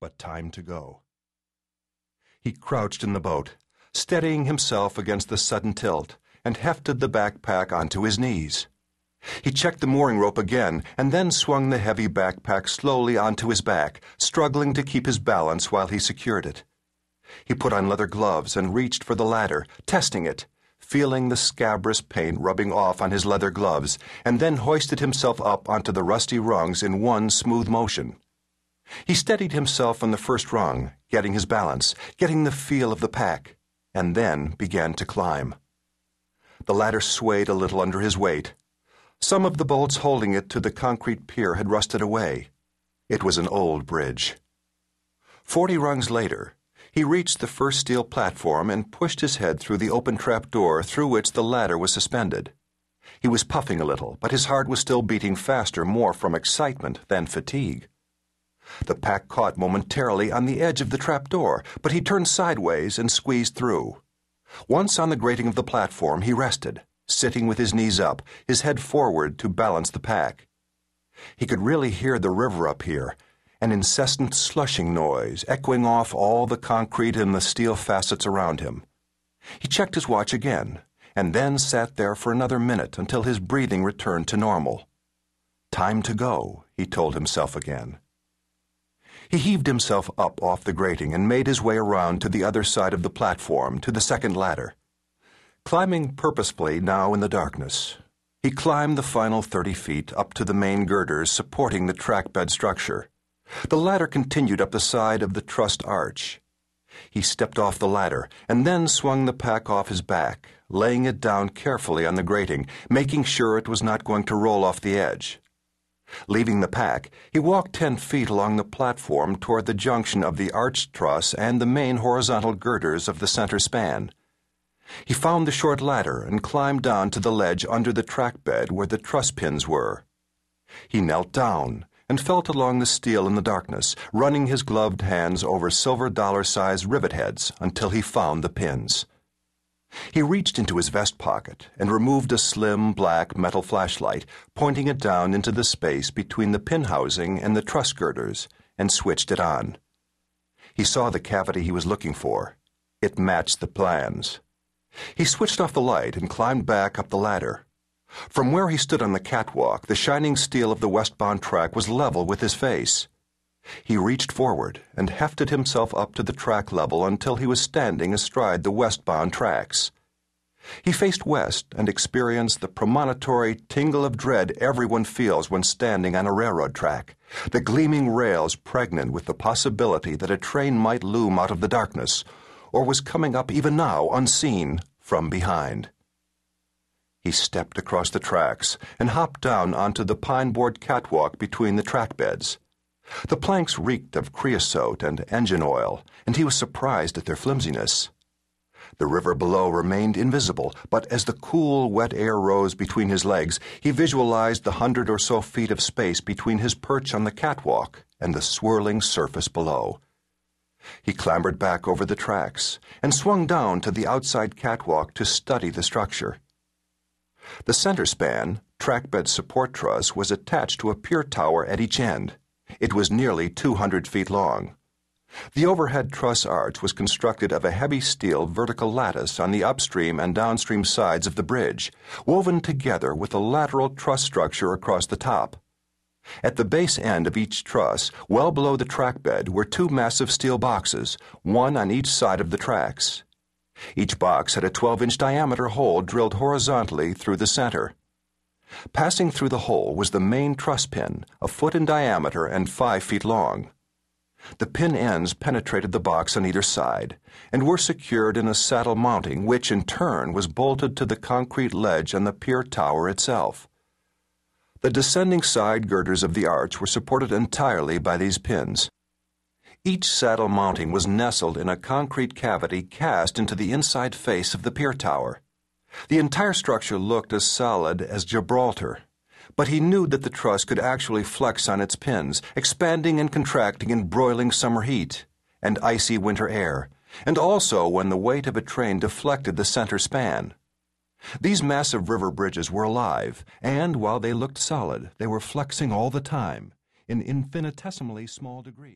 but time to go. He crouched in the boat, steadying himself against the sudden tilt, and hefted the backpack onto his knees. He checked the mooring rope again and then swung the heavy backpack slowly onto his back, struggling to keep his balance while he secured it. He put on leather gloves and reached for the ladder, testing it, feeling the scabrous paint rubbing off on his leather gloves, and then hoisted himself up onto the rusty rungs in one smooth motion. He steadied himself on the first rung, getting his balance, getting the feel of the pack, and then began to climb. The ladder swayed a little under his weight. Some of the bolts holding it to the concrete pier had rusted away. It was an old bridge. Forty rungs later, he reached the first steel platform and pushed his head through the open trap door through which the ladder was suspended. He was puffing a little, but his heart was still beating faster more from excitement than fatigue. The pack caught momentarily on the edge of the trap door, but he turned sideways and squeezed through. Once on the grating of the platform, he rested, sitting with his knees up, his head forward to balance the pack. He could really hear the river up here, an incessant slushing noise echoing off all the concrete and the steel facets around him. He checked his watch again, and then sat there for another minute until his breathing returned to normal. Time to go, he told himself again. He heaved himself up off the grating and made his way around to the other side of the platform, to the second ladder. Climbing purposefully now in the darkness, he climbed the final thirty feet up to the main girders supporting the track bed structure. The ladder continued up the side of the trussed arch. He stepped off the ladder and then swung the pack off his back, laying it down carefully on the grating, making sure it was not going to roll off the edge. Leaving the pack, he walked ten feet along the platform toward the junction of the arched truss and the main horizontal girders of the center span. He found the short ladder and climbed down to the ledge under the track bed where the truss pins were. He knelt down and felt along the steel in the darkness, running his gloved hands over silver dollar sized rivet heads until he found the pins. He reached into his vest pocket and removed a slim black metal flashlight, pointing it down into the space between the pin housing and the truss girders, and switched it on. He saw the cavity he was looking for. It matched the plans. He switched off the light and climbed back up the ladder. From where he stood on the catwalk, the shining steel of the westbound track was level with his face. He reached forward and hefted himself up to the track level until he was standing astride the westbound tracks. He faced west and experienced the premonitory tingle of dread everyone feels when standing on a railroad track, the gleaming rails pregnant with the possibility that a train might loom out of the darkness, or was coming up even now unseen from behind. He stepped across the tracks and hopped down onto the pine board catwalk between the track beds. The planks reeked of creosote and engine oil, and he was surprised at their flimsiness. The river below remained invisible, but as the cool, wet air rose between his legs, he visualized the hundred or so feet of space between his perch on the catwalk and the swirling surface below. He clambered back over the tracks and swung down to the outside catwalk to study the structure. The center span, trackbed support truss, was attached to a pier tower at each end. It was nearly 200 feet long. The overhead truss arch was constructed of a heavy steel vertical lattice on the upstream and downstream sides of the bridge, woven together with a lateral truss structure across the top. At the base end of each truss, well below the track bed, were two massive steel boxes, one on each side of the tracks. Each box had a 12 inch diameter hole drilled horizontally through the center. Passing through the hole was the main truss pin, a foot in diameter and five feet long. The pin ends penetrated the box on either side and were secured in a saddle mounting, which in turn was bolted to the concrete ledge on the pier tower itself. The descending side girders of the arch were supported entirely by these pins. Each saddle mounting was nestled in a concrete cavity cast into the inside face of the pier tower. The entire structure looked as solid as Gibraltar, but he knew that the truss could actually flex on its pins, expanding and contracting in broiling summer heat and icy winter air, and also when the weight of a train deflected the center span. These massive river bridges were alive, and while they looked solid, they were flexing all the time, in infinitesimally small degrees.